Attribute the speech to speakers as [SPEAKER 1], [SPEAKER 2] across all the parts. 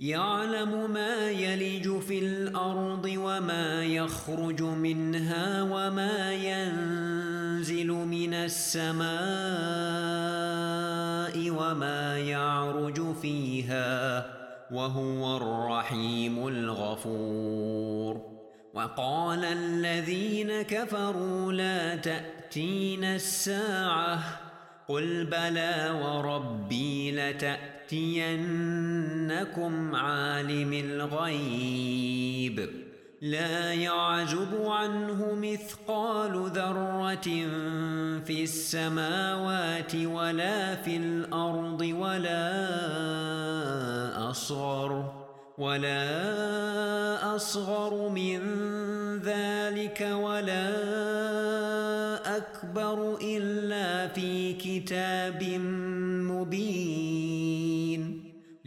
[SPEAKER 1] يعلم ما يلج في الأرض وما يخرج منها وما ينزل من السماء وما يعرج فيها وهو الرحيم الغفور. وقال الذين كفروا لا تأتين الساعة قل بلى وربي لتأتينكم عالم الغيب لا يعزب عنه مثقال ذرة في السماوات ولا في الأرض ولا أصغر ولا أصغر من ذلك ولا أكبر إلا في كتاب مبين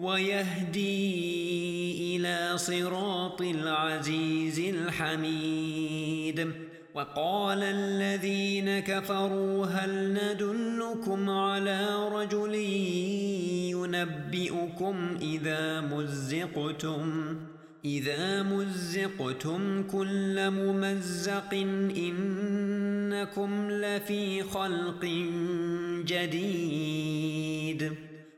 [SPEAKER 1] ويهدي إلى صراط العزيز الحميد. وقال الذين كفروا هل ندلكم على رجل ينبئكم إذا مزقتم؟ إذا مزقتم كل ممزق إنكم لفي خلق جديد.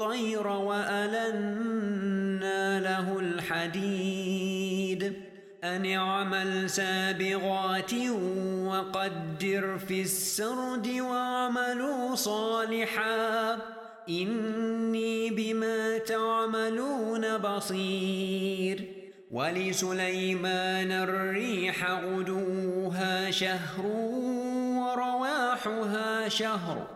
[SPEAKER 1] والطير وألنا له الحديد. أن اعمل سابغات وقدر في السرد واعملوا صالحا. إني بما تعملون بصير. ولسليمان الريح غدوها شهر ورواحها شهر.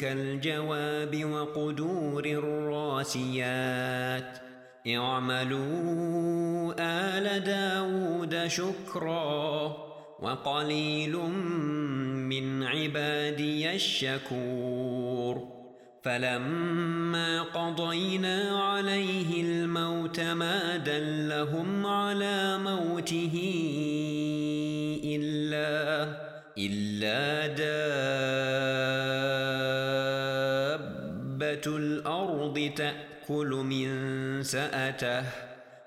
[SPEAKER 1] كالجواب وقدور الراسيات. اعملوا آل داود شكرا وقليل من عبادي الشكور. فلما قضينا عليه الموت ما دلهم على موته إلا إلا دابة تأكل من سأته.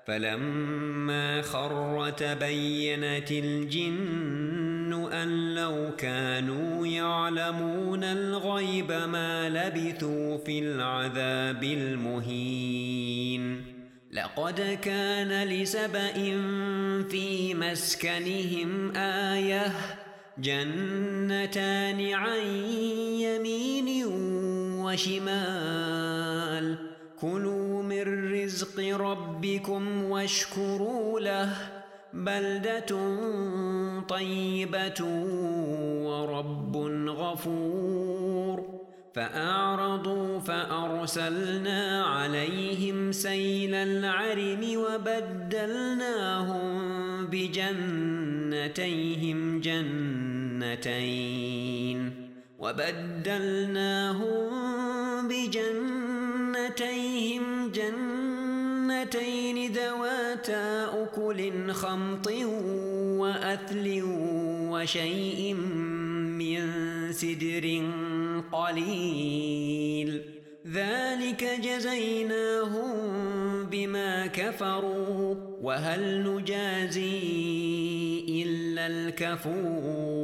[SPEAKER 1] فلما خر تبينت الجن أن لو كانوا يعلمون الغيب ما لبثوا في العذاب المهين. لقد كان لسبأ في مسكنهم آية جنتان عن يمين وشمال. كلوا من رزق ربكم واشكروا له بلدة طيبة ورب غفور. فأعرضوا فأرسلنا عليهم سيل العرم وبدلناهم بجنتيهم جنتين وبدلناهم بجنتيهم جنتين ذواتا أكل خمط وأثل وشيء من سدر قليل. ذلك جزيناهم بما كفروا وهل نجازي إلا الكفور.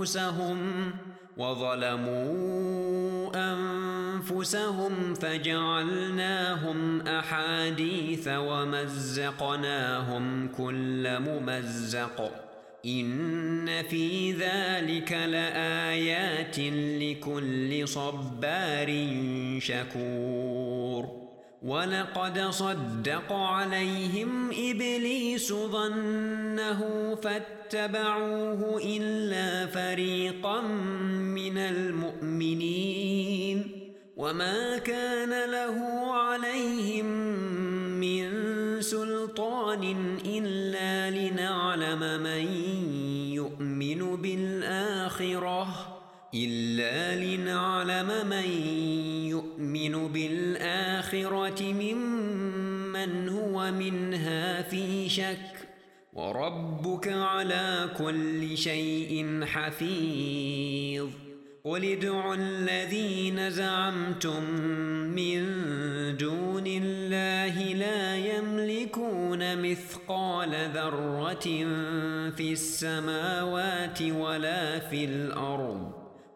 [SPEAKER 1] أنفسهم وظلموا أنفسهم فجعلناهم أحاديث ومزقناهم كل ممزق. إن في ذلك لآيات لكل صبار شكور. ولقد صدق عليهم إبليس ظنه فاتبعوه إلا فريقا من المؤمنين وما كان له عليهم من سلطان إلا لنعلم من يؤمن بالآخرة إلا لنعلم من يؤمن بالآخرة ممن هو منها في شك وربك على كل شيء حفيظ قل ادعوا الذين زعمتم من دون الله لا يملكون مثقال ذرة في السماوات ولا في الأرض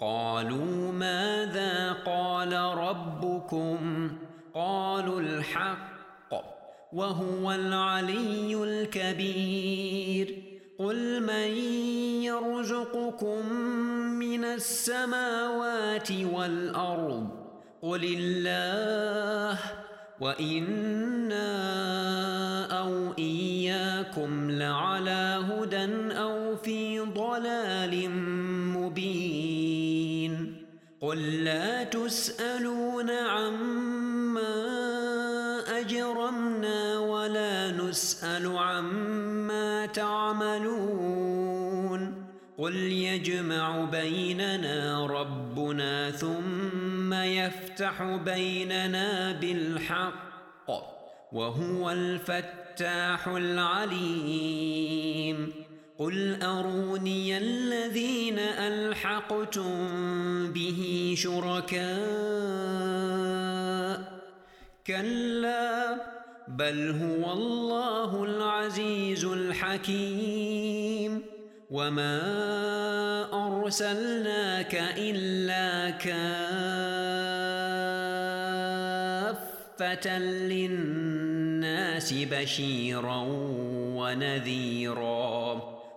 [SPEAKER 1] قالوا ماذا قال ربكم؟ قالوا الحق وهو العلي الكبير. قل من يرزقكم من السماوات والأرض؟ قل الله وإنا أو إياكم لعلى هدى أو في ضلال مبين قل لا تسألون عما أجرمنا ولا نسأل عما تعملون قل يجمع بيننا ربنا ثم يفتح بيننا بالحق وهو الفتاح العليم قل أروني الذين ألحقتم به شركاء كلا بل هو الله العزيز الحكيم وما أرسلناك إلا كافة للناس بشيرا ونذيرا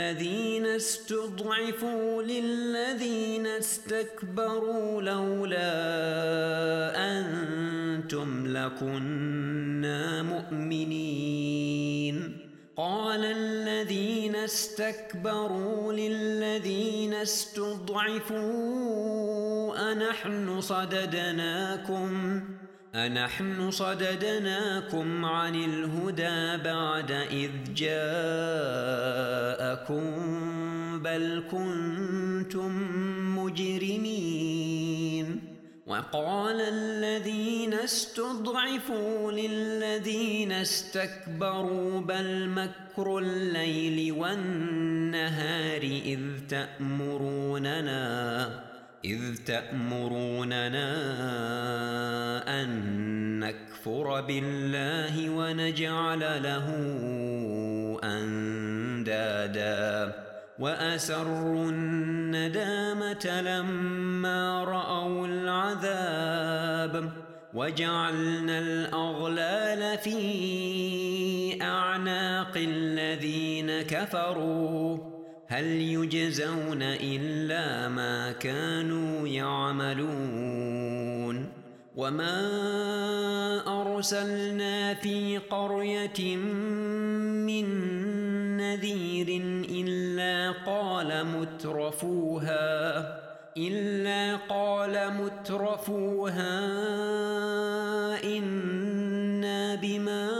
[SPEAKER 1] الذين استضعفوا للذين استكبروا لولا أنتم لكنا مؤمنين. قال الذين استكبروا للذين استضعفوا أنحن صددناكم أنحن صددناكم عن الهدى بعد إذ جاءكم بل كنتم مجرمين وقال الذين استضعفوا للذين استكبروا بل مكر الليل والنهار إذ تأمروننا إذ تأمروننا أن نكفر بالله ونجعل له أندادا وأسروا الندامة لما رأوا العذاب وجعلنا الأغلال في أعناق الذين كفروا هل يجزون إلا ما كانوا يعملون وما أرسلنا في قرية من نذير إلا قال مترفوها إلا قال مترفوها إنا بما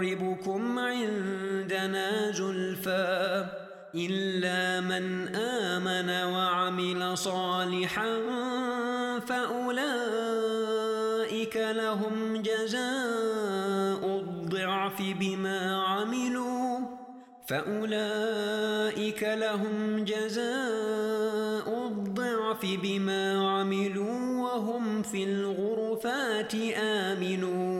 [SPEAKER 1] تقربكم عندنا زلفى إلا من آمن وعمل صالحا فأولئك لهم جزاء الضعف بما عملوا فأولئك لهم جزاء الضعف بما عملوا وهم في الغرفات آمنون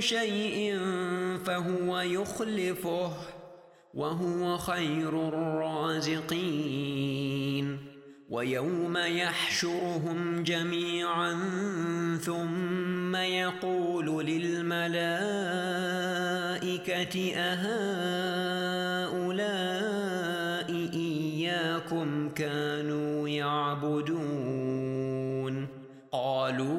[SPEAKER 1] شيء فهو يخلفه وهو خير الرازقين. ويوم يحشرهم جميعا ثم يقول للملائكة أهؤلاء إياكم كانوا يعبدون.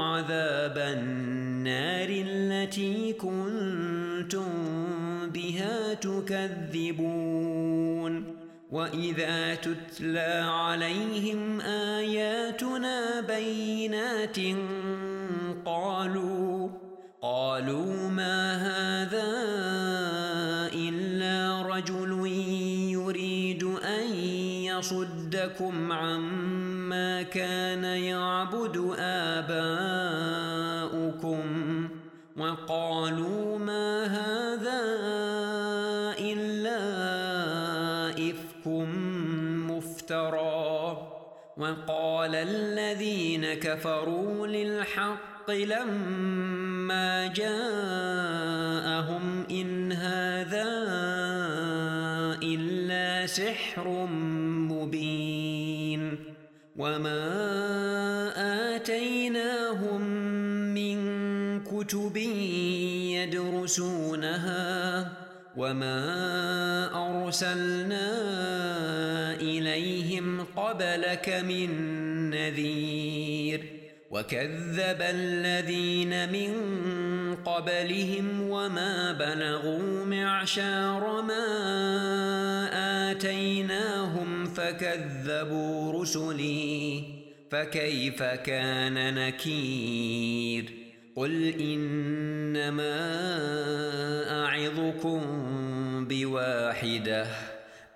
[SPEAKER 1] عذاب النار التي كنتم بها تكذبون. وإذا تتلى عليهم آياتنا بينات قالوا قالوا ما هذا إلا رجل يريد أن يصدكم عما كان يعبد آباؤكم وقالوا ما هذا إلا إفك مفترى وقال الذين كفروا للحق لما جاءهم إن هذا إلا سحر مبين وما آتيناهم من كتب يدرسونها وما أرسلنا إليهم قبلك من نذير وكذب الذين من قبلهم وما بلغوا معشار ما آتيناهم فكذبوا رسلي فكيف كان نكير قل إنما أعظكم بواحدة